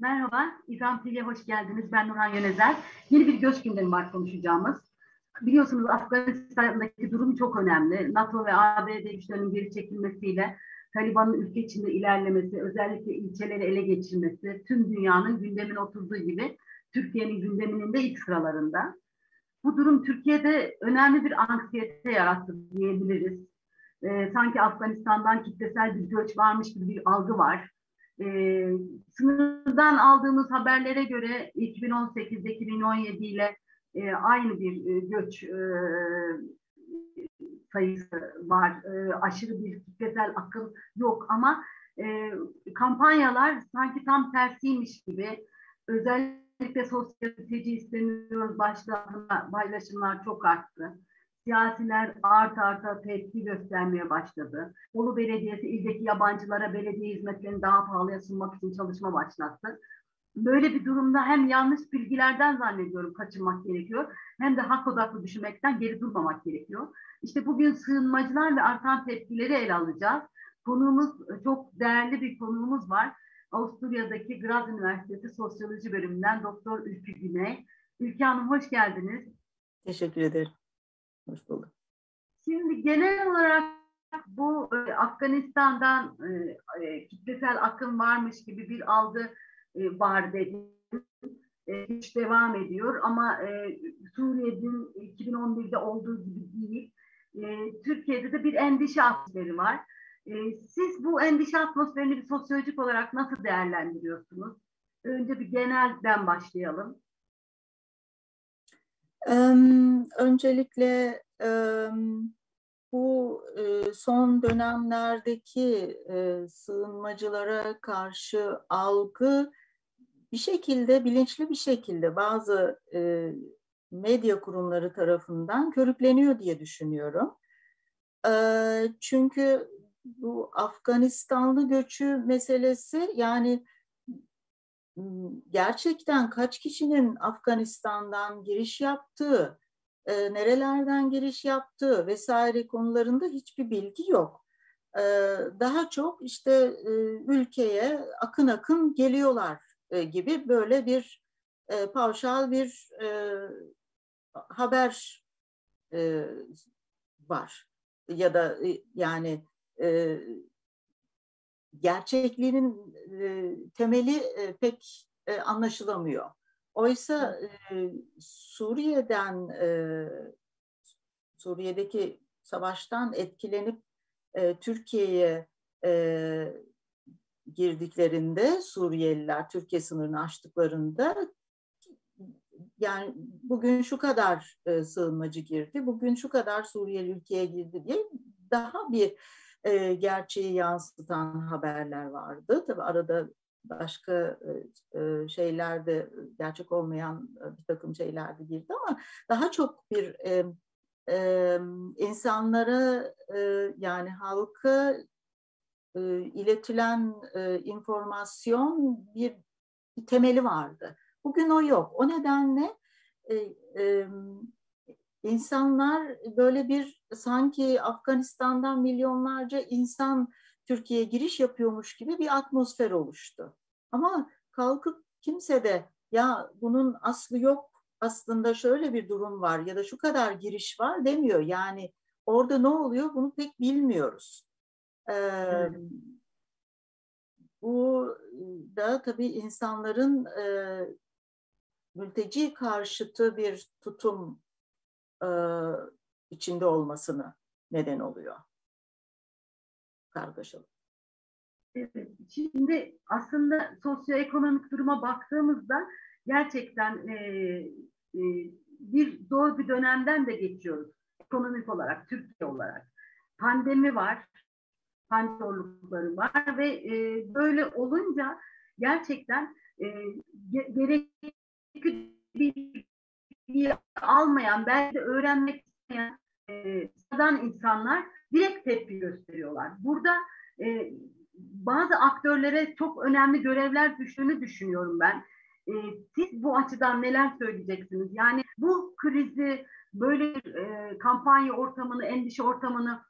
Merhaba, İzam TV'ye hoş geldiniz. Ben Nurhan Yönezer. Yeni bir göç gündemi var konuşacağımız. Biliyorsunuz Afganistan'daki durum çok önemli. NATO ve ABD güçlerinin geri çekilmesiyle Taliban'ın ülke içinde ilerlemesi, özellikle ilçeleri ele geçirmesi, tüm dünyanın gündemine oturduğu gibi Türkiye'nin gündeminin de ilk sıralarında. Bu durum Türkiye'de önemli bir anksiyete yarattı diyebiliriz. Ee, sanki Afganistan'dan kitlesel bir göç varmış gibi bir algı var. Ee, sınırdan aldığımız haberlere göre 2018-2017 ile e, aynı bir e, göç e, sayısı var. E, aşırı bir kitlesel akıl yok ama e, kampanyalar sanki tam tersiymiş gibi özellikle sosyal mülteci istemiyoruz başlığına paylaşımlar çok arttı. Siyasiler art arta tepki göstermeye başladı. Bolu Belediyesi ildeki yabancılara belediye hizmetlerini daha pahalıya sunmak için çalışma başlattı. Böyle bir durumda hem yanlış bilgilerden zannediyorum kaçınmak gerekiyor hem de hak odaklı düşünmekten geri durmamak gerekiyor. İşte bugün sığınmacılar ve artan tepkileri ele alacağız. Konuğumuz çok değerli bir konuğumuz var. Avusturya'daki Graz Üniversitesi Sosyoloji Bölümünden Doktor Ülkü Güney. Ülkü Hanım hoş geldiniz. Teşekkür ederim. Hoş bulduk. Şimdi genel olarak bu e, Afganistan'dan e, e, kitlesel akım varmış gibi bir algı e, var dedim. E, hiç devam ediyor ama e, Suriye'nin 2011'de olduğu gibi değil. E, Türkiye'de de bir endişe atmosferi var. E, siz bu endişe atmosferini bir sosyolojik olarak nasıl değerlendiriyorsunuz? Önce bir genelden başlayalım. Öncelikle bu son dönemlerdeki sığınmacılara karşı algı bir şekilde bilinçli bir şekilde bazı medya kurumları tarafından körükleniyor diye düşünüyorum. Çünkü bu Afganistanlı göçü meselesi yani gerçekten kaç kişinin Afganistan'dan giriş yaptığı, e, nerelerden giriş yaptığı vesaire konularında hiçbir bilgi yok. E, daha çok işte e, ülkeye akın akın geliyorlar e, gibi böyle bir e, pavşal bir e, haber e, var. Ya da e, yani e, gerçekliğinin e, temeli e, pek e, anlaşılamıyor. Oysa e, Suriye'den e, Suriye'deki savaştan etkilenip e, Türkiye'ye e, girdiklerinde Suriyeliler Türkiye sınırını aştıklarında yani bugün şu kadar e, sığınmacı girdi, bugün şu kadar Suriyeli ülkeye girdi diye daha bir e, gerçeği yansıtan haberler vardı. Tabii arada başka e, şeyler de gerçek olmayan bir takım şeyler de girdi ama daha çok bir e, e, insanlara e, yani halka e, iletilen e, informasyon bir, bir temeli vardı. Bugün o yok. O nedenle e, e, insanlar böyle bir sanki Afganistan'dan milyonlarca insan Türkiye'ye giriş yapıyormuş gibi bir atmosfer oluştu. Ama kalkıp kimse de ya bunun aslı yok aslında şöyle bir durum var ya da şu kadar giriş var demiyor. Yani orada ne oluyor bunu pek bilmiyoruz. Ee, bu da tabii insanların e, mülteci karşıtı bir tutum e, içinde olmasını neden oluyor. Kargaşalık. Evet, şimdi aslında sosyoekonomik duruma baktığımızda gerçekten e, e, bir zor bir dönemden de geçiyoruz. Ekonomik olarak, Türkiye olarak. Pandemi var, pandemi var ve e, böyle olunca gerçekten e, gerekli bir almayan, belki de öğrenmek isteyen e, insanlar direkt tepki gösteriyorlar. Burada e, bazı aktörlere çok önemli görevler düştüğünü düşünüyorum ben. E, siz bu açıdan neler söyleyeceksiniz? Yani bu krizi, böyle e, kampanya ortamını, endişe ortamını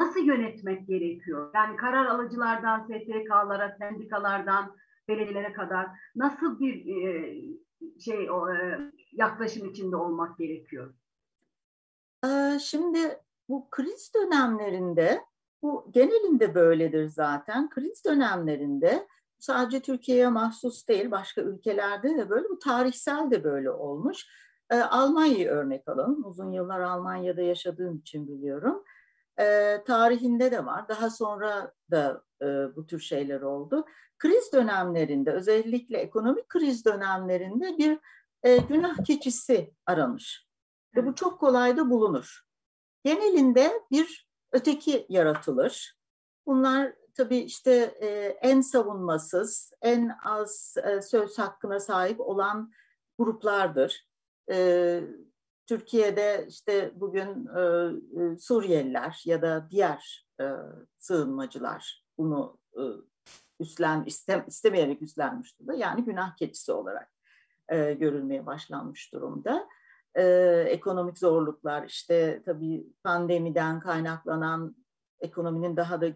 nasıl yönetmek gerekiyor? Yani karar alıcılardan, STK'lara, sendikalardan, belediyelere kadar nasıl bir e, şey o, e, yaklaşım içinde olmak gerekiyor? Ee, şimdi bu kriz dönemlerinde bu genelinde böyledir zaten. Kriz dönemlerinde sadece Türkiye'ye mahsus değil, başka ülkelerde de böyle, bu tarihsel de böyle olmuş. E, Almanya'yı örnek alalım. Uzun yıllar Almanya'da yaşadığım için biliyorum. E, tarihinde de var. Daha sonra da e, bu tür şeyler oldu. Kriz dönemlerinde, özellikle ekonomik kriz dönemlerinde bir e, günah keçisi aranmış. Ve bu çok kolay da bulunur. Genelinde bir öteki yaratılır. Bunlar tabii işte e, en savunmasız, en az e, söz hakkına sahip olan gruplardır. E, Türkiye'de işte bugün e, e, Suriyeliler ya da diğer e, sığınmacılar bunu e, üstlen istem, istemeyerek üstlenmiş durumda. Yani günah keçisi olarak e, görülmeye başlanmış durumda. E, ekonomik zorluklar işte tabii pandemiden kaynaklanan ekonominin daha da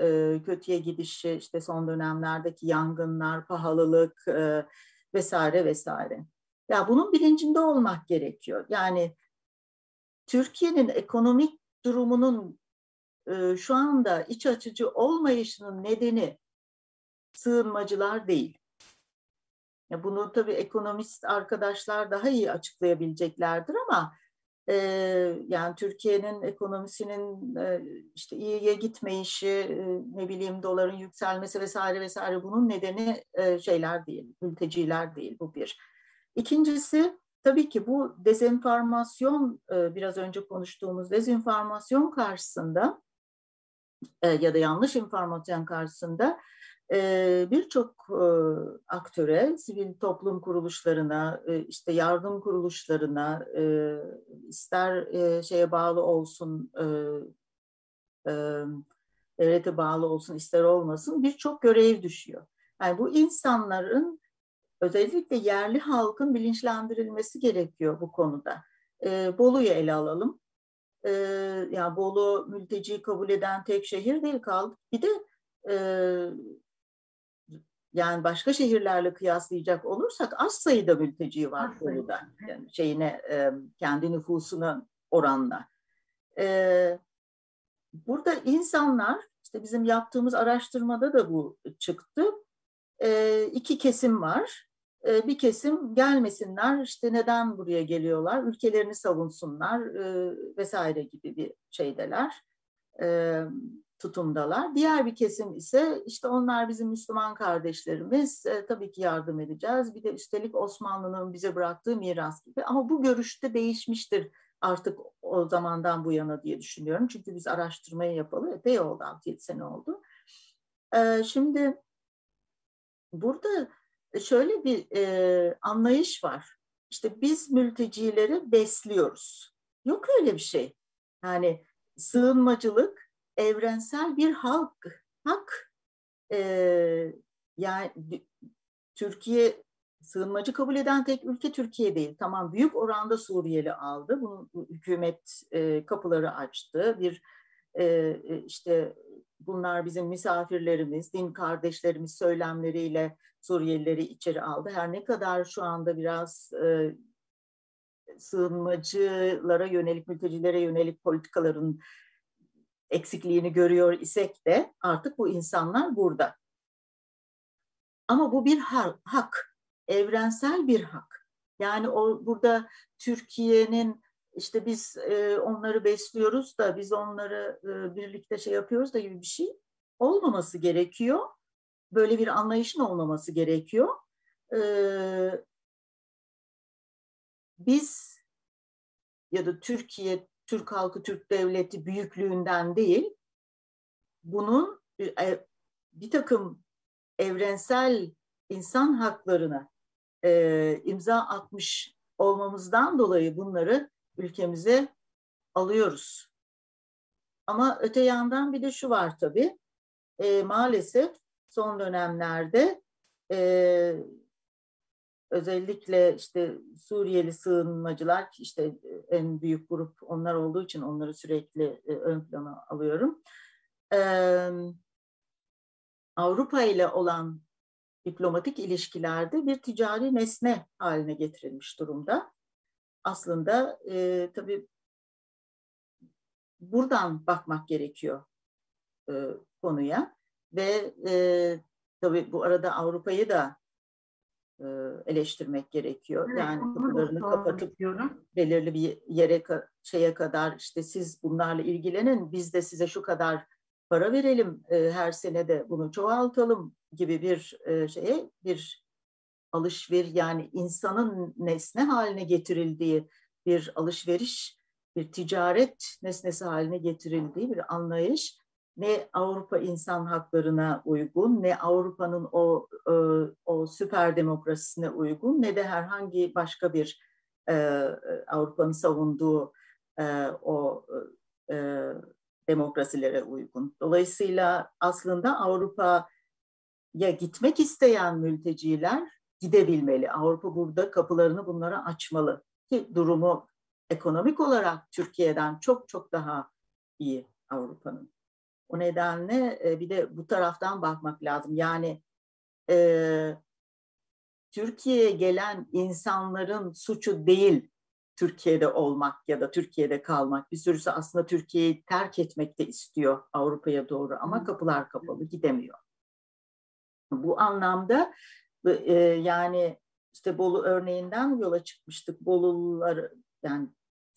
e, kötüye gidişi, işte son dönemlerdeki yangınlar, pahalılık e, vesaire vesaire. Ya bunun bilincinde olmak gerekiyor. Yani Türkiye'nin ekonomik durumunun e, şu anda iç açıcı olmayışının nedeni sığınmacılar değil. Ya bunu tabii ekonomist arkadaşlar daha iyi açıklayabileceklerdir ama e, yani Türkiye'nin ekonomisinin e, işte iyiye gitmeyişi, e, ne bileyim doların yükselmesi vesaire vesaire bunun nedeni e, şeyler değil, mülteciler değil bu bir. İkincisi tabii ki bu dezenformasyon e, biraz önce konuştuğumuz dezenformasyon karşısında e, ya da yanlış informasyon karşısında e, birçok aktöre, sivil toplum kuruluşlarına, işte yardım kuruluşlarına, ister şeye bağlı olsun, devlete bağlı olsun, ister olmasın birçok görev düşüyor. Yani bu insanların özellikle yerli halkın bilinçlendirilmesi gerekiyor bu konuda. E, Bolu'yu ele alalım. E, yani Bolu mülteci kabul eden tek şehir değil kaldı. Bir de e, yani başka şehirlerle kıyaslayacak olursak az sayıda mülteci var Bolu'da. Yani şeyine e, kendi nüfusuna oranla. E, burada insanlar işte bizim yaptığımız araştırmada da bu çıktı. E, iki kesim var. Bir kesim gelmesinler işte neden buraya geliyorlar ülkelerini savunsunlar vesaire gibi bir şeydeler tutumdalar. Diğer bir kesim ise işte onlar bizim Müslüman kardeşlerimiz tabii ki yardım edeceğiz. Bir de üstelik Osmanlı'nın bize bıraktığı miras gibi ama bu görüşte değişmiştir artık o zamandan bu yana diye düşünüyorum. Çünkü biz araştırmayı yapalı epey oldu 6-7 sene oldu. Şimdi burada şöyle bir e, anlayış var. İşte biz mültecileri besliyoruz. Yok öyle bir şey. Yani sığınmacılık evrensel bir halk, hak. E, yani Türkiye sığınmacı kabul eden tek ülke Türkiye değil. Tamam büyük oranda Suriyeli aldı. Bunu hükümet e, kapıları açtı. Bir e, e işte bunlar bizim misafirlerimiz, din kardeşlerimiz söylemleriyle Suriyelileri içeri aldı. Her ne kadar şu anda biraz e, sığınmacılara yönelik, mültecilere yönelik politikaların eksikliğini görüyor isek de artık bu insanlar burada. Ama bu bir hak, evrensel bir hak. Yani o burada Türkiye'nin işte biz e, onları besliyoruz da biz onları e, birlikte şey yapıyoruz da gibi bir şey olmaması gerekiyor. Böyle bir anlayışın olmaması gerekiyor. E, biz ya da Türkiye, Türk halkı, Türk devleti büyüklüğünden değil, bunun e, bir takım evrensel insan haklarına e, imza atmış olmamızdan dolayı bunları ülkemize alıyoruz. Ama öte yandan bir de şu var tabii, e, maalesef son dönemlerde e, özellikle işte Suriyeli sığınmacılar işte en büyük grup onlar olduğu için onları sürekli e, ön plana alıyorum. E, Avrupa ile olan diplomatik ilişkilerde bir ticari nesne haline getirilmiş durumda. Aslında e, tabii buradan bakmak gerekiyor e, konuya ve e, tabii bu arada Avrupa'yı da e, eleştirmek gerekiyor. Evet, yani kapılarını kapatıp istiyorum. belirli bir yere şeye kadar işte siz bunlarla ilgilenin biz de size şu kadar para verelim e, her sene de bunu çoğaltalım gibi bir e, şeye bir alışveriş yani insanın nesne haline getirildiği bir alışveriş bir ticaret nesnesi haline getirildiği bir anlayış ne Avrupa insan haklarına uygun, ne Avrupa'nın o e, o süper demokrasisine uygun, ne de herhangi başka bir e, Avrupa'nın savunduğu e, o e, demokrasilere uygun. Dolayısıyla aslında Avrupa'ya gitmek isteyen mülteciler gidebilmeli. Avrupa burada kapılarını bunlara açmalı ki durumu ekonomik olarak Türkiye'den çok çok daha iyi Avrupa'nın. O nedenle e, bir de bu taraftan bakmak lazım. Yani e, Türkiye'ye gelen insanların suçu değil Türkiye'de olmak ya da Türkiye'de kalmak. Bir sürüsü aslında Türkiye'yi terk etmek de istiyor Avrupa'ya doğru ama kapılar kapalı gidemiyor. Bu anlamda e, yani işte Bolu örneğinden yola çıkmıştık. Bolular yani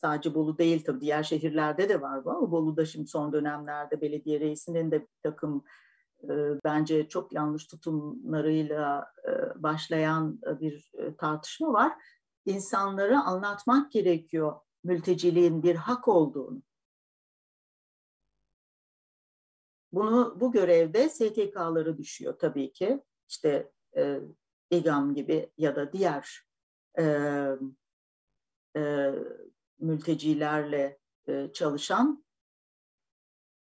Sadece Bolu değil tabii diğer şehirlerde de var bu ama Bolu'da şimdi son dönemlerde belediye reisinin de bir takım e, bence çok yanlış tutumlarıyla e, başlayan bir tartışma var. İnsanlara anlatmak gerekiyor mülteciliğin bir hak olduğunu. Bunu bu görevde STK'ları düşüyor tabii ki. İşte e, İGAM gibi ya da diğer e, e, mültecilerle e, çalışan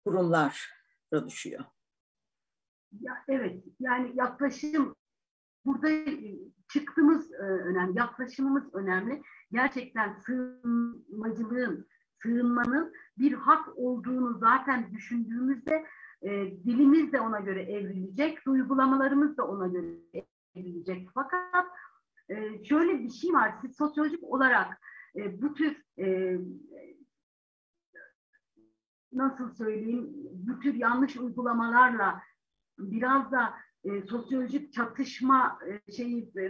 kurumlara düşüyor. Ya, evet, yani yaklaşım burada çıktığımız e, önemli, yaklaşımımız önemli. Gerçekten sığınmacılığın, sığınmanın bir hak olduğunu zaten düşündüğümüzde e, dilimiz de ona göre evrilecek, uygulamalarımız da ona göre evrilecek. Fakat e, şöyle bir şey var, siz sosyolojik olarak e, bu tür e, nasıl söyleyeyim bu tür yanlış uygulamalarla biraz da e, sosyolojik çatışma e, şeyi e,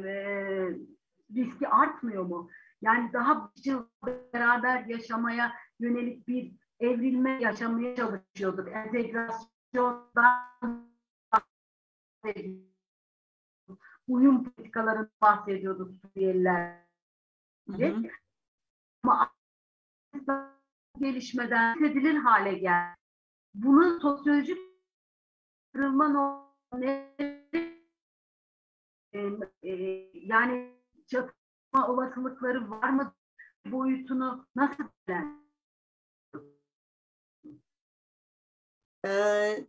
riski artmıyor mu? Yani daha beraber yaşamaya yönelik bir evrilme yaşamaya çalışıyorduk. Entegrasyondan uyum politikalarını bahsediyorduk Suriyeliler. Hı hı. Ama gelişmeden edilir hale geldi. Bunu sosyolojik kırılma ne? E, yani çatışma olasılıkları var mı? Boyutunu nasıl ee,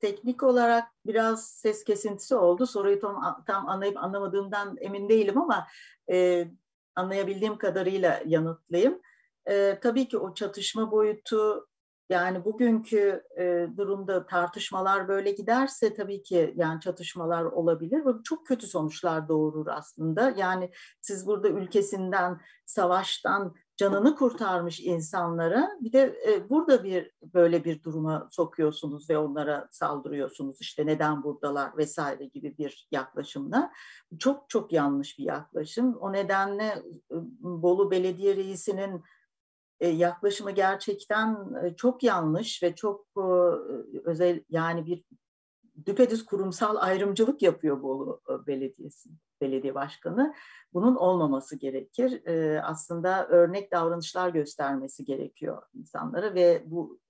teknik olarak biraz ses kesintisi oldu. Soruyu tam, tam anlayıp anlamadığımdan emin değilim ama e, anlayabildiğim kadarıyla yanıtlayayım. E, tabii ki o çatışma boyutu yani bugünkü e, durumda tartışmalar böyle giderse tabii ki yani çatışmalar olabilir ve çok kötü sonuçlar doğurur aslında. Yani siz burada ülkesinden, savaştan canını kurtarmış insanlara bir de e, burada bir böyle bir duruma sokuyorsunuz ve onlara saldırıyorsunuz işte neden buradalar vesaire gibi bir yaklaşımla. Çok çok yanlış bir yaklaşım. O nedenle e, Bolu Belediye Reisi'nin e, yaklaşımı gerçekten e, çok yanlış ve çok e, özel yani bir düpedüz kurumsal ayrımcılık yapıyor Bolu Belediyesi, belediye başkanı. Bunun olmaması gerekir. Aslında örnek davranışlar göstermesi gerekiyor insanlara ve bu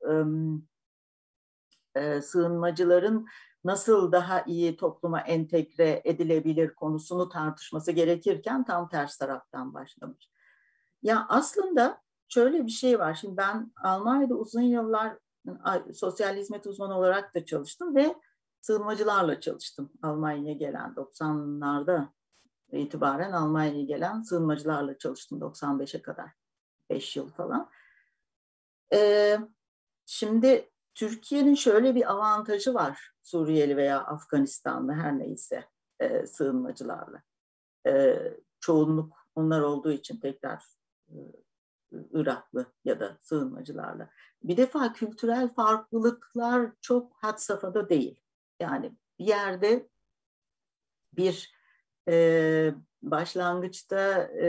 sığınmacıların nasıl daha iyi topluma entegre edilebilir konusunu tartışması gerekirken tam ters taraftan başlamış. Ya aslında şöyle bir şey var. Şimdi ben Almanya'da uzun yıllar sosyal hizmet uzmanı olarak da çalıştım ve sığınmacılarla çalıştım. Almanya'ya gelen 90'larda itibaren Almanya'ya gelen sığınmacılarla çalıştım 95'e kadar. 5 yıl falan. Ee, şimdi Türkiye'nin şöyle bir avantajı var Suriyeli veya Afganistanlı her neyse. e, sığınmacılarla. E, çoğunluk onlar olduğu için tekrar e, Iraklı ya da sığınmacılarla. Bir defa kültürel farklılıklar çok had safhada değil. Yani bir yerde bir e, başlangıçta e,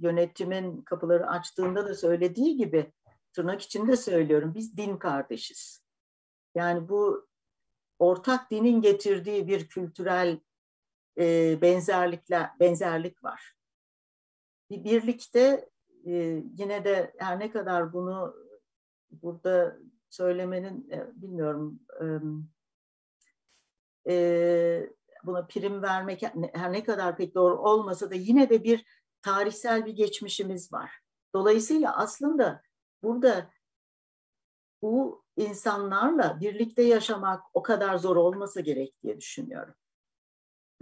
yönetimin kapıları açtığında da söylediği gibi tırnak içinde söylüyorum biz din kardeşiz. Yani bu ortak dinin getirdiği bir kültürel e, benzerlikler benzerlik var. Bir birlikte e, yine de her ne kadar bunu burada söylemenin e, bilmiyorum e, e, buna prim vermek her ne kadar pek doğru olmasa da yine de bir tarihsel bir geçmişimiz var. Dolayısıyla aslında burada bu insanlarla birlikte yaşamak o kadar zor olmasa gerek diye düşünüyorum.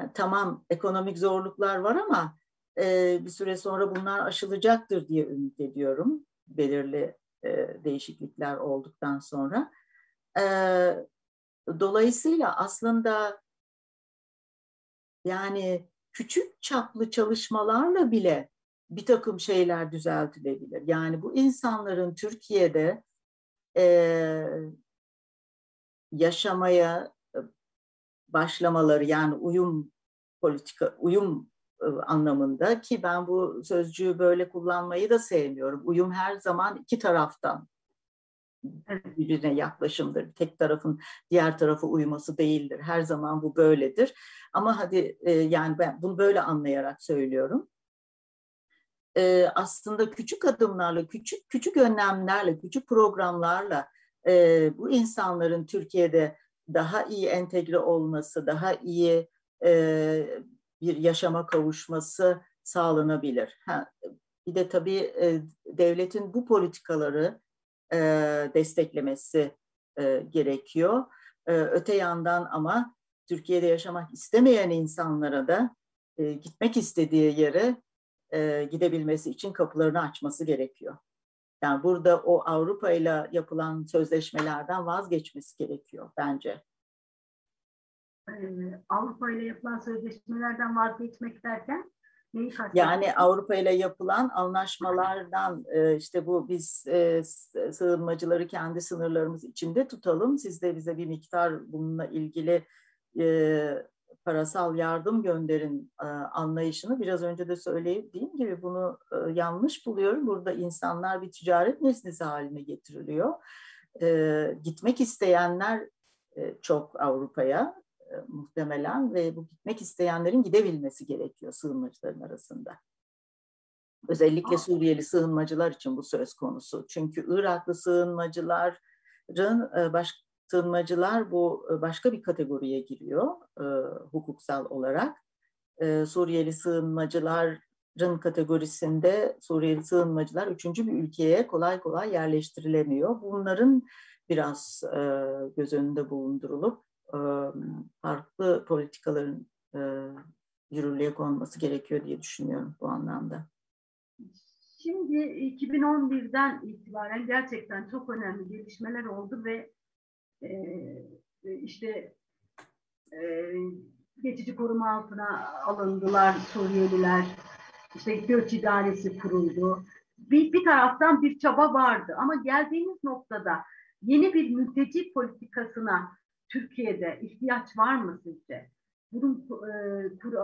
Yani tamam ekonomik zorluklar var ama e, bir süre sonra bunlar aşılacaktır diye ümit ediyorum. Belirli e, değişiklikler olduktan sonra. E, dolayısıyla aslında yani küçük çaplı çalışmalarla bile bir takım şeyler düzeltilebilir. Yani bu insanların Türkiye'de e, yaşamaya başlamaları yani uyum politika uyum e, anlamında ki ben bu sözcüğü böyle kullanmayı da sevmiyorum. Uyum her zaman iki taraftan birbirine yaklaşımdır. Tek tarafın diğer tarafı uyması değildir. Her zaman bu böyledir. Ama hadi e, yani ben bunu böyle anlayarak söylüyorum. E, aslında küçük adımlarla, küçük küçük önlemlerle, küçük programlarla e, bu insanların Türkiye'de daha iyi entegre olması, daha iyi e, bir yaşama kavuşması sağlanabilir. Ha, bir de tabii e, devletin bu politikaları e, desteklemesi e, gerekiyor. E, öte yandan ama Türkiye'de yaşamak istemeyen insanlara da e, gitmek istediği yere e, gidebilmesi için kapılarını açması gerekiyor. Yani burada o Avrupa ile yapılan sözleşmelerden vazgeçmesi gerekiyor bence. Avrupa ile yapılan sözleşmelerden vazgeçmek derken Yani Avrupa ile yapılan anlaşmalardan işte bu biz sığınmacıları kendi sınırlarımız içinde tutalım. Siz de bize bir miktar bununla ilgili parasal yardım gönderin anlayışını biraz önce de söylediğim gibi bunu yanlış buluyorum. Burada insanlar bir ticaret nesnesi haline getiriliyor. Gitmek isteyenler çok Avrupa'ya muhtemelen ve bu gitmek isteyenlerin gidebilmesi gerekiyor sığınmacıların arasında. Özellikle Suriyeli sığınmacılar için bu söz konusu. Çünkü Iraklı sığınmacıların baş, sığınmacılar bu başka bir kategoriye giriyor e, hukuksal olarak. E, Suriyeli sığınmacıların kategorisinde Suriyeli sığınmacılar üçüncü bir ülkeye kolay kolay yerleştirilemiyor. Bunların biraz e, göz önünde bulundurulup farklı politikaların yürürlüğe konması gerekiyor diye düşünüyorum bu anlamda. Şimdi 2011'den itibaren gerçekten çok önemli gelişmeler oldu ve işte geçici koruma altına alındılar Suriyeliler. İşte göç idaresi kuruldu. Bir, bir taraftan bir çaba vardı ama geldiğimiz noktada yeni bir mülteci politikasına Türkiye'de ihtiyaç var mı sizce? Bunun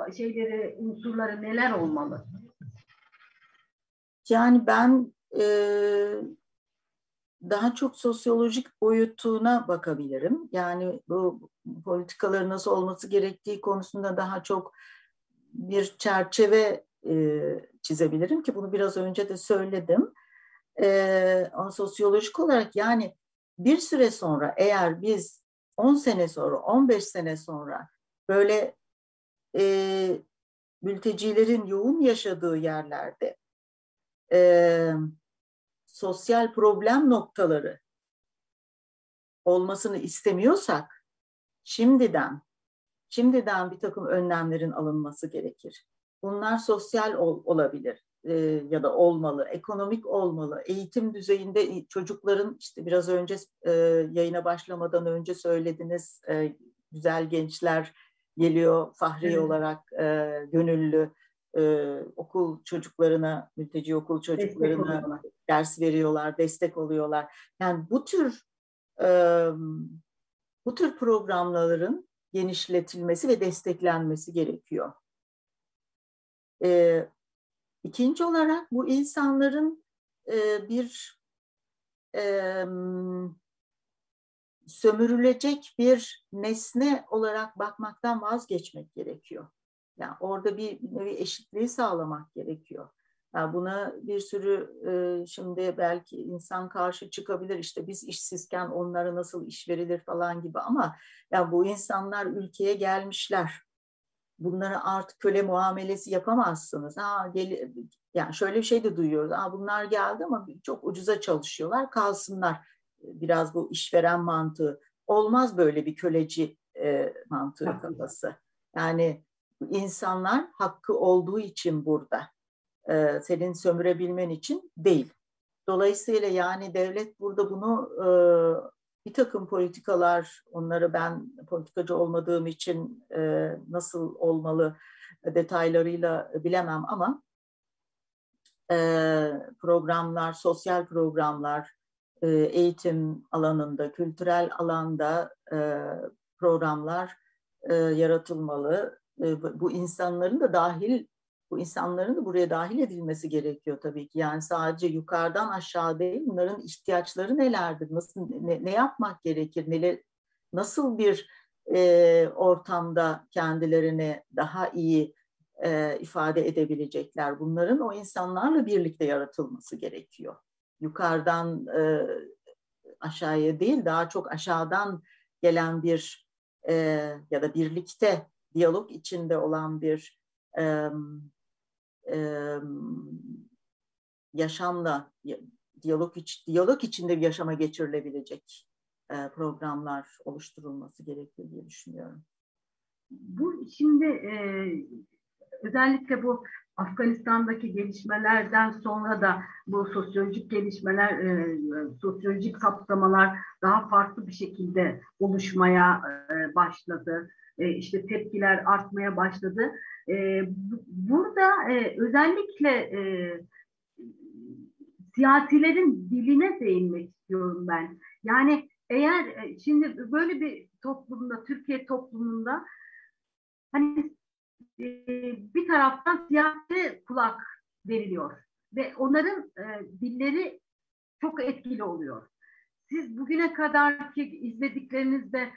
e, şeyleri, unsurları neler olmalı? Yani ben e, daha çok sosyolojik boyutuna bakabilirim. Yani bu politikaların nasıl olması gerektiği konusunda daha çok bir çerçeve e, çizebilirim ki bunu biraz önce de söyledim. E, ama sosyolojik olarak yani bir süre sonra eğer biz 10 sene sonra, 15 sene sonra böyle e, mültecilerin yoğun yaşadığı yerlerde e, sosyal problem noktaları olmasını istemiyorsak şimdiden şimdiden bir takım önlemlerin alınması gerekir. Bunlar sosyal ol, olabilir e, ya da olmalı, ekonomik olmalı, eğitim düzeyinde çocukların işte biraz önce e, yayına başlamadan önce söylediniz e, güzel gençler geliyor Fahri evet. olarak e, gönüllü e, okul çocuklarına, mülteci okul çocuklarına ders veriyorlar, destek oluyorlar. Yani bu tür e, bu tür programların genişletilmesi ve desteklenmesi gerekiyor. E, ikinci olarak bu insanların e, bir e, sömürülecek bir nesne olarak bakmaktan vazgeçmek gerekiyor. Yani orada bir nevi eşitliği sağlamak gerekiyor. Yani buna bir sürü e, şimdi belki insan karşı çıkabilir işte biz işsizken onlara nasıl iş verilir falan gibi ama ya bu insanlar ülkeye gelmişler. Bunlara artık köle muamelesi yapamazsınız. Ha, gel, yani şöyle bir şey de duyuyoruz. Ha, bunlar geldi ama çok ucuza çalışıyorlar kalsınlar. Biraz bu işveren mantığı. Olmaz böyle bir köleci e, mantığı kafası. Yani insanlar hakkı olduğu için burada. E, senin sömürebilmen için değil. Dolayısıyla yani devlet burada bunu e, bir takım politikalar, onları ben politikacı olmadığım için e, nasıl olmalı detaylarıyla bilemem ama e, programlar, sosyal programlar, e, eğitim alanında, kültürel alanda e, programlar e, yaratılmalı. E, bu insanların da dahil insanların da buraya dahil edilmesi gerekiyor tabii ki. Yani sadece yukarıdan aşağı değil, bunların ihtiyaçları nelerdir, nasıl ne, ne yapmak gerekir, neler, nasıl bir e, ortamda kendilerini daha iyi e, ifade edebilecekler. Bunların o insanlarla birlikte yaratılması gerekiyor. Yukarıdan e, aşağıya değil, daha çok aşağıdan gelen bir e, ya da birlikte diyalog içinde olan bir e, e, yaşamla diyalog iç, diyalog içinde bir yaşama geçirilebilecek e, programlar oluşturulması gerekiyor diye düşünüyorum. Bu şimdi e, özellikle bu Afganistan'daki gelişmelerden sonra da bu sosyolojik gelişmeler, e, sosyolojik saptamalar daha farklı bir şekilde oluşmaya e, başladı. E, işte tepkiler artmaya başladı. E, burada e, özellikle e, siyasilerin diline değinmek istiyorum ben. Yani eğer e, şimdi böyle bir toplumda, Türkiye toplumunda hani e, bir taraftan siyasi kulak veriliyor ve onların e, dilleri çok etkili oluyor. Siz bugüne kadar ki izlediklerinizde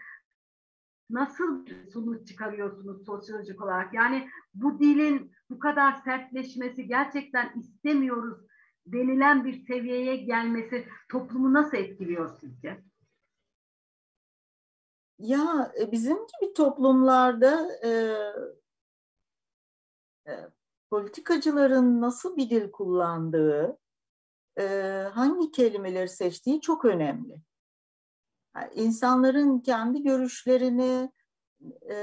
nasıl sonuç çıkarıyorsunuz sosyolojik olarak? Yani bu dilin bu kadar sertleşmesi gerçekten istemiyoruz denilen bir seviyeye gelmesi toplumu nasıl etkiliyor sizce? Ya e, bizim gibi toplumlarda e, politikacıların nasıl bir dil kullandığı, e, hangi kelimeleri seçtiği çok önemli. Yani insanların kendi görüşlerini e,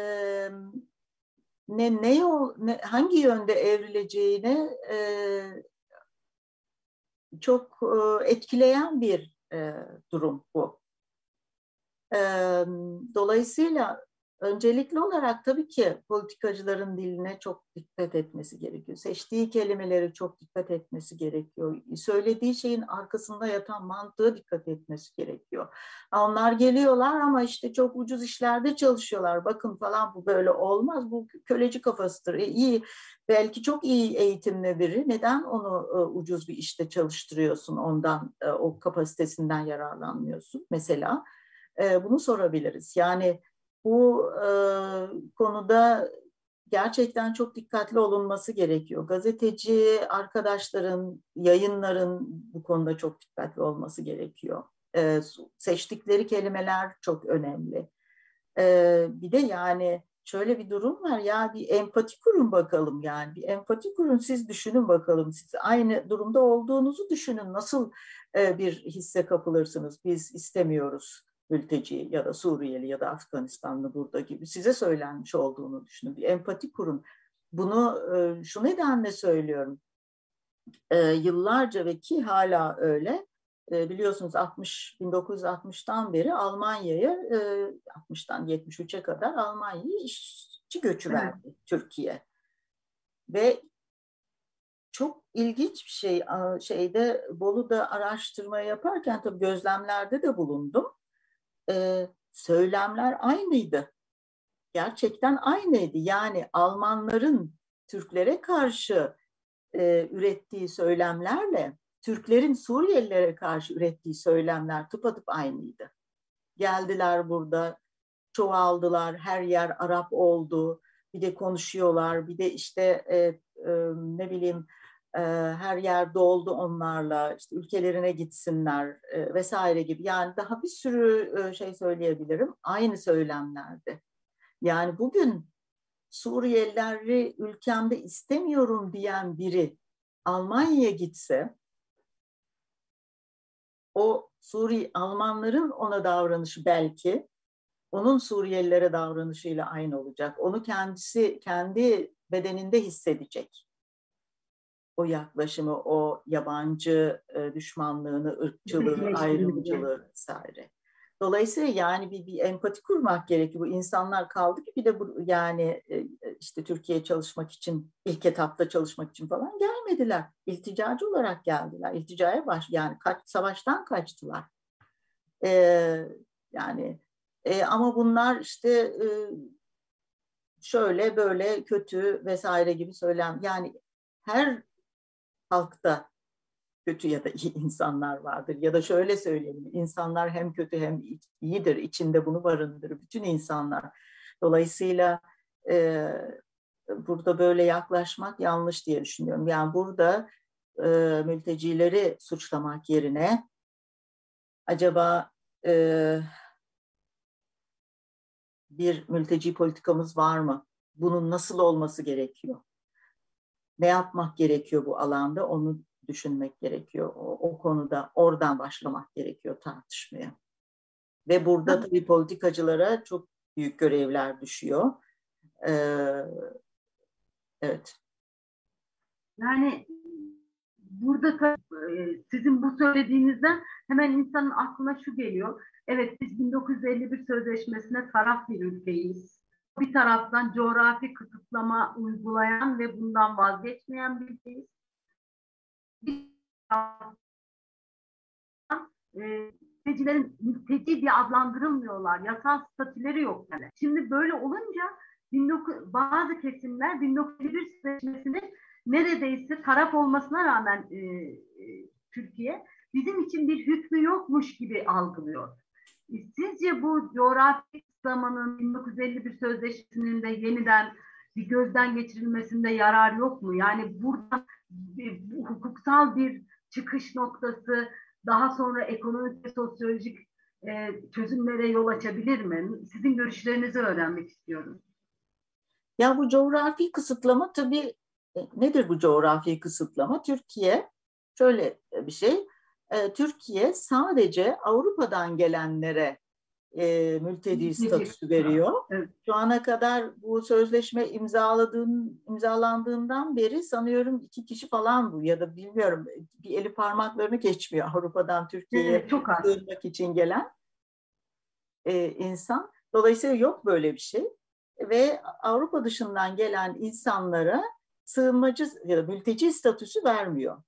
ne ne yol ne, hangi yönde evrileceğini e, çok e, etkileyen bir e, durum bu. E, dolayısıyla Öncelikli olarak tabii ki politikacıların diline çok dikkat etmesi gerekiyor. Seçtiği kelimeleri çok dikkat etmesi gerekiyor. Söylediği şeyin arkasında yatan mantığı dikkat etmesi gerekiyor. Onlar geliyorlar ama işte çok ucuz işlerde çalışıyorlar. Bakın falan bu böyle olmaz. Bu köleci kafasıdır. E, iyi belki çok iyi eğitimli biri. Neden onu e, ucuz bir işte çalıştırıyorsun? Ondan e, o kapasitesinden yararlanmıyorsun mesela. E, bunu sorabiliriz. Yani bu e, konuda gerçekten çok dikkatli olunması gerekiyor. Gazeteci arkadaşların, yayınların bu konuda çok dikkatli olması gerekiyor. E, seçtikleri kelimeler çok önemli. E, bir de yani şöyle bir durum var ya bir empati kurun bakalım yani bir empati kurun siz düşünün bakalım siz aynı durumda olduğunuzu düşünün nasıl e, bir hisse kapılırsınız biz istemiyoruz mülteci ya da Suriyeli ya da Afganistanlı burada gibi size söylenmiş olduğunu düşünün. Bir empati kurun. Bunu e, şu nedenle söylüyorum. E, yıllarca ve ki hala öyle e, biliyorsunuz 60 1960'tan beri Almanya'ya 60'tan 73'e kadar Almanya'yı iş göçü verdi evet. Türkiye. Ve çok ilginç bir şey şeyde Bolu'da araştırma yaparken tabii gözlemlerde de bulundum. Ee, söylemler aynıydı. Gerçekten aynıydı. Yani Almanların Türklere karşı e, ürettiği söylemlerle Türklerin Suriyelilere karşı ürettiği söylemler tıpatıp aynıydı. Geldiler burada, çoğaldılar, her yer Arap oldu, bir de konuşuyorlar, bir de işte e, e, ne bileyim her yer doldu onlarla, işte ülkelerine gitsinler vesaire gibi. Yani daha bir sürü şey söyleyebilirim, aynı söylemlerde. Yani bugün Suriyelileri ülkemde istemiyorum diyen biri Almanya'ya gitse o Suri Almanların ona davranışı belki onun Suriyelilere davranışıyla aynı olacak. Onu kendisi kendi bedeninde hissedecek. O yaklaşımı, o yabancı e, düşmanlığını, ırkçılığı, ayrımcılığı vesaire. Dolayısıyla yani bir, bir empati kurmak gerekiyor. Bu insanlar kaldı ki bir de bu, yani e, işte Türkiye'ye çalışmak için, ilk etapta çalışmak için falan gelmediler. İlticacı olarak geldiler. İlticaya baş, yani kaç, savaştan kaçtılar. Ee, yani e, ama bunlar işte e, şöyle böyle kötü vesaire gibi söylem. Yani her halkta kötü ya da iyi insanlar vardır. Ya da şöyle söyleyelim, insanlar hem kötü hem iyidir, içinde bunu barındırır bütün insanlar. Dolayısıyla e, burada böyle yaklaşmak yanlış diye düşünüyorum. Yani burada e, mültecileri suçlamak yerine acaba e, bir mülteci politikamız var mı? Bunun nasıl olması gerekiyor? Ne yapmak gerekiyor bu alanda? Onu düşünmek gerekiyor. O, o konuda oradan başlamak gerekiyor tartışmaya. Ve burada tabii politikacılara çok büyük görevler düşüyor. Ee, evet. Yani burada tabii e, sizin bu söylediğinizden hemen insanın aklına şu geliyor. Evet biz 1951 Sözleşmesi'ne taraf bir ülkeyiz. Bir taraftan coğrafi kısıtlama uygulayan ve bundan vazgeçmeyen bir ülkeyiz mültecilerin mülteci diye adlandırılmıyorlar. Yasal statüleri yok yani. Şimdi böyle olunca 19, bazı kesimler 1901 Sözleşmesi'nin neredeyse taraf olmasına rağmen e, e, Türkiye bizim için bir hükmü yokmuş gibi algılıyor. Sizce bu coğrafi kısıtlamanın 1951 Sözleşmesi'nin de yeniden bir gözden geçirilmesinde yarar yok mu? Yani burada bir, hukuksal bir çıkış noktası daha sonra ekonomik ve sosyolojik e, çözümlere yol açabilir mi? Sizin görüşlerinizi öğrenmek istiyorum. Ya bu coğrafi kısıtlama tabii e, nedir bu coğrafi kısıtlama? Türkiye şöyle bir şey. E, Türkiye sadece Avrupa'dan gelenlere e, mülteci statüsü veriyor. Evet. Şu ana kadar bu sözleşme imzaladığın, imzalandığından beri sanıyorum iki kişi falan bu ya da bilmiyorum bir eli parmaklarını geçmiyor Avrupa'dan Türkiye'ye evet, çok sığınmak için gelen e, insan. Dolayısıyla yok böyle bir şey ve Avrupa dışından gelen insanlara sığınmacı ya da mülteci statüsü vermiyor.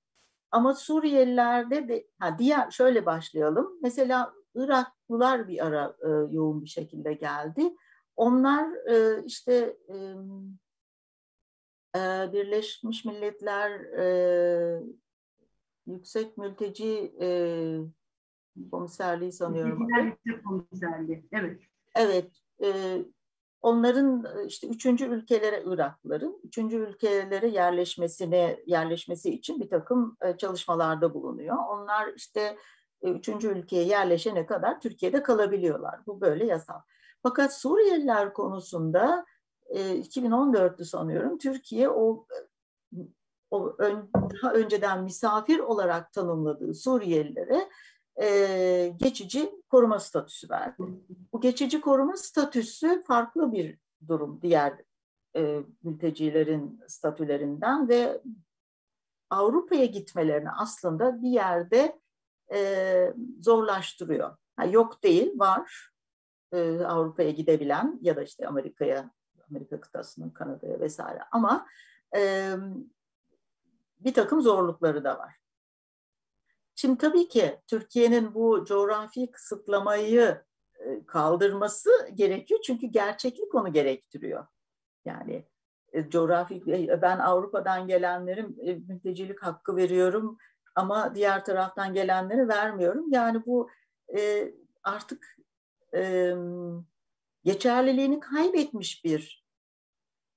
Ama Suriyelilerde de ha diğer şöyle başlayalım. Mesela Iraklılar bir ara e, yoğun bir şekilde geldi. Onlar e, işte e, e, Birleşmiş Milletler e, Yüksek Mülteci e, Komiserliği sanıyorum. Yüksek Komiserliği, evet. Evet, e, onların işte üçüncü ülkelere Iraklıların üçüncü ülkelere yerleşmesine yerleşmesi için bir takım çalışmalarda bulunuyor. Onlar işte üçüncü ülkeye yerleşene kadar Türkiye'de kalabiliyorlar. Bu böyle yasal. Fakat Suriyeliler konusunda 2014'tü e, sanıyorum Türkiye o o ön, daha önceden misafir olarak tanımladığı Suriyelilere e, geçici koruma statüsü verdi. Bu geçici koruma statüsü farklı bir durum diğer e, mültecilerin statülerinden ve Avrupa'ya gitmelerini aslında bir yerde e, zorlaştırıyor. Ha, yok değil, var e, Avrupa'ya gidebilen ya da işte Amerika'ya Amerika kıtasının Kanada'ya vesaire ama e, bir takım zorlukları da var. Şimdi tabii ki Türkiye'nin bu coğrafi kısıtlamayı e, kaldırması gerekiyor çünkü gerçeklik onu gerektiriyor. Yani e, coğrafi e, ben Avrupa'dan gelenlerim e, mültecilik hakkı veriyorum ama diğer taraftan gelenleri vermiyorum. Yani bu e, artık e, geçerliliğini kaybetmiş bir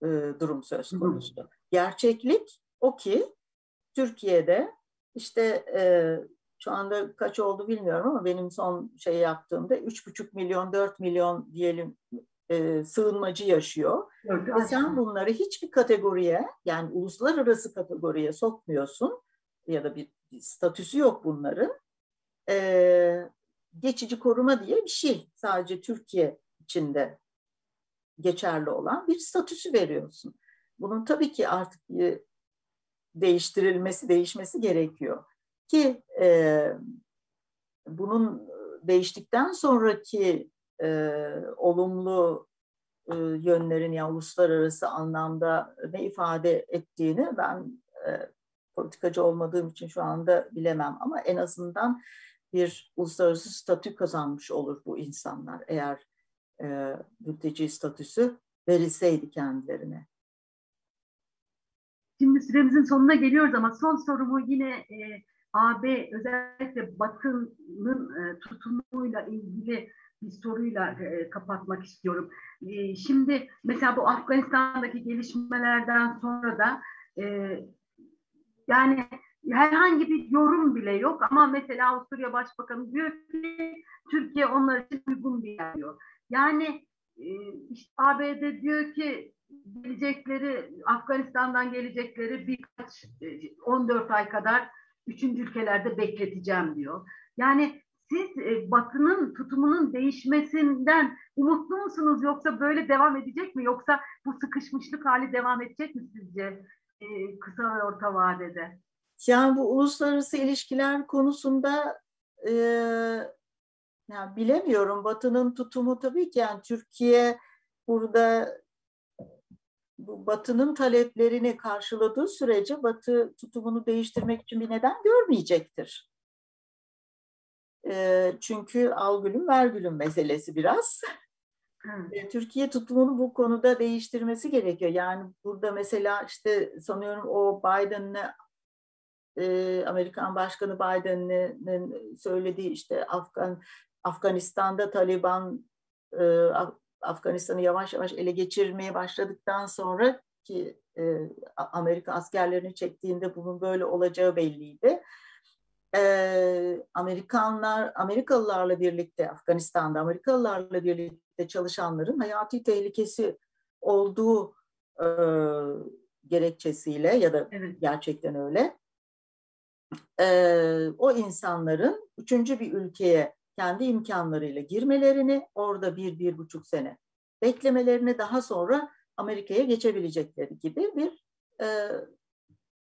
e, durum söz konusu. Hı. Gerçeklik o ki Türkiye'de işte e, şu anda kaç oldu bilmiyorum ama benim son şey yaptığımda 3,5 milyon 4 milyon diyelim e, sığınmacı yaşıyor. Evet, Ve sen bunları hiçbir kategoriye yani uluslararası kategoriye sokmuyorsun ya da bir, bir statüsü yok bunların. E, geçici koruma diye bir şey sadece Türkiye içinde geçerli olan bir statüsü veriyorsun. Bunun tabii ki artık bir değiştirilmesi, değişmesi gerekiyor. Ki e, bunun değiştikten sonraki e, olumlu e, yönlerin yani uluslararası anlamda ne ifade ettiğini ben e, politikacı olmadığım için şu anda bilemem ama en azından bir uluslararası statü kazanmış olur bu insanlar eğer e, mülteci statüsü verilseydi kendilerine. Şimdi süremizin sonuna geliyoruz ama son sorumu yine e, AB özellikle Batı'nın e, tutumuyla ilgili bir soruyla e, kapatmak istiyorum. E, şimdi mesela bu Afganistan'daki gelişmelerden sonra da e, yani herhangi bir yorum bile yok ama mesela Avusturya Başbakanı diyor ki Türkiye onlar için uygun bir yer diyor. Yani e, işte ABD diyor ki gelecekleri Afganistan'dan gelecekleri birkaç 14 e, ay kadar üçüncü ülkelerde bekleteceğim diyor. Yani siz e, Batı'nın tutumunun değişmesinden umutlu musunuz yoksa böyle devam edecek mi yoksa bu sıkışmışlık hali devam edecek mi sizce e, kısa ve orta vadede? Yani bu uluslararası ilişkiler konusunda e, yani bilemiyorum. Batı'nın tutumu tabii ki yani Türkiye burada bu Batı'nın taleplerini karşıladığı sürece Batı tutumunu değiştirmek için bir neden görmeyecektir. E, çünkü al gülüm ver gülüm meselesi biraz. Hmm. Türkiye tutumunu bu konuda değiştirmesi gerekiyor. Yani burada mesela işte sanıyorum o Biden'le e, Amerikan Başkanı Biden'in söylediği işte Afgan Afganistan'da Taliban e, Afganistan'ı yavaş yavaş ele geçirmeye başladıktan sonra ki e, Amerika askerlerini çektiğinde bunun böyle olacağı belliydi. E, Amerikanlar, Amerikalılarla birlikte Afganistan'da Amerikalılarla birlikte çalışanların hayati tehlikesi olduğu e, gerekçesiyle ya da evet. gerçekten öyle e, o insanların üçüncü bir ülkeye kendi imkanlarıyla girmelerini, orada bir, bir buçuk sene beklemelerini daha sonra Amerika'ya geçebilecekleri gibi bir e,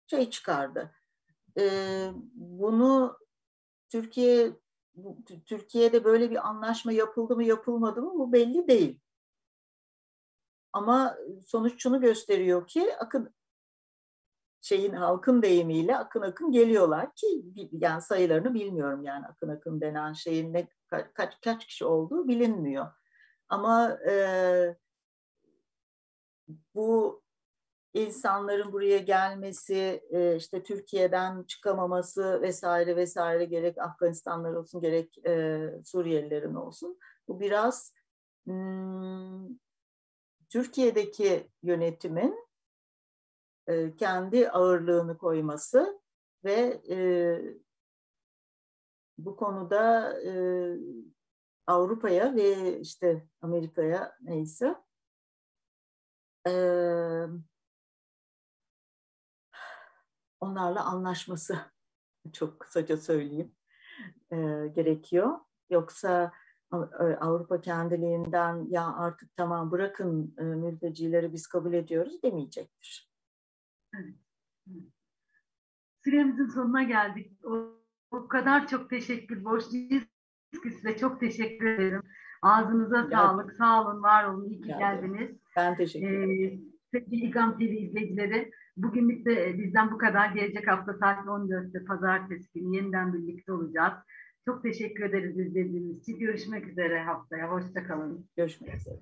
şey çıkardı. E, bunu Türkiye Türkiye'de böyle bir anlaşma yapıldı mı yapılmadı mı bu belli değil. Ama sonuç şunu gösteriyor ki akın şeyin halkın deyimiyle akın akın geliyorlar ki yani sayılarını bilmiyorum yani akın akın denen şeyin ne kaç kaç kişi olduğu bilinmiyor. Ama e, bu insanların buraya gelmesi, e, işte Türkiye'den çıkamaması vesaire vesaire gerek Afganistanlar olsun gerek e, Suriyelilerin olsun. Bu biraz hmm, Türkiye'deki yönetimin e, kendi ağırlığını koyması ve e, bu konuda e, Avrupa'ya ve işte Amerika'ya neyse e, onlarla anlaşması çok kısaca söyleyeyim e, gerekiyor. Yoksa Avrupa kendiliğinden ya artık tamam bırakın e, mültecileri biz kabul ediyoruz demeyecektir. Süremizin sonuna geldik. O, o kadar çok teşekkür borçluyuz ki size çok teşekkür ederim. Ağzınıza Evet. sağlık. Sağ olun, var olun. İyi ki Evet. geldiniz. Ben teşekkür ederim. Ee, sevgili İGAM TV izleyicileri, bugünlük de bizden bu kadar. Gelecek hafta saat 14'te pazartesi günü yeniden birlikte olacağız. Çok teşekkür ederiz izlediğiniz için. Görüşmek üzere haftaya. Hoşçakalın. Görüşmek üzere.